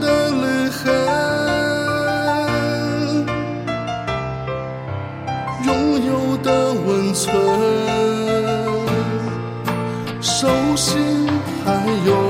的泪痕拥有的温存手心还有